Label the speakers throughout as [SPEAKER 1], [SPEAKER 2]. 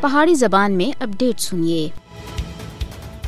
[SPEAKER 1] پہاڑی زبان میں اپڈیٹ سنیے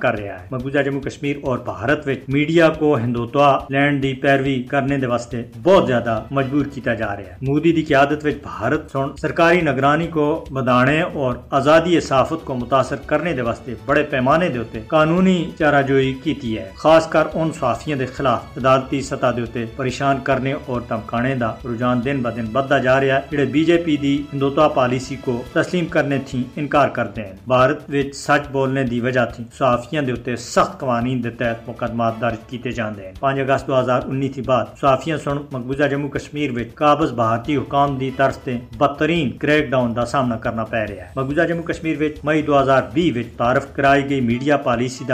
[SPEAKER 2] کر رہیری میڈیا کو ہندوتوا لینڈ کیتی ہے خاص کر ان صحافیوں دے خلاف عدالتی سطح دے ہوتے پریشان کرنے اور دمکانے دا رجحان دن ب دن بدتا جا رہا ہے جڑے بی جے پی دی ہندوتوا پالیسی کو تسلیم کرنے تھی انکار کرتے ہیں بھارت وچ سچ بولنے دی وجہ تھی قوانین درجے پالیسی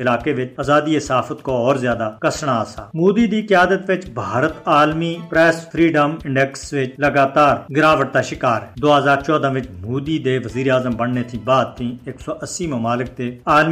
[SPEAKER 2] علاقے کو اور زیادہ کسنا سا مودی دی قیادت وچ بھارت عالمی پریس فریڈم انڈیکس وچ لگاتار گراوٹ دا شکار ہے دو ہزار چودہ مودی دے وزیر اعظم بننے تھی تھی بعد ممالک تے عالمی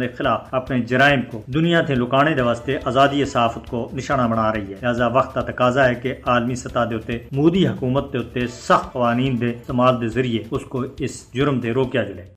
[SPEAKER 2] کے خلاف اپنے جرائم کو دنیا سے لکانے واسطے آزادی صحافت کو نشانہ بنا رہی ہے لہذا وقت تقاضا ہے کہ عالمی سطح کے مودی حکومت سخت قوانین استعمال کے ذریعے اس کو اس جرم سے روکیا جائے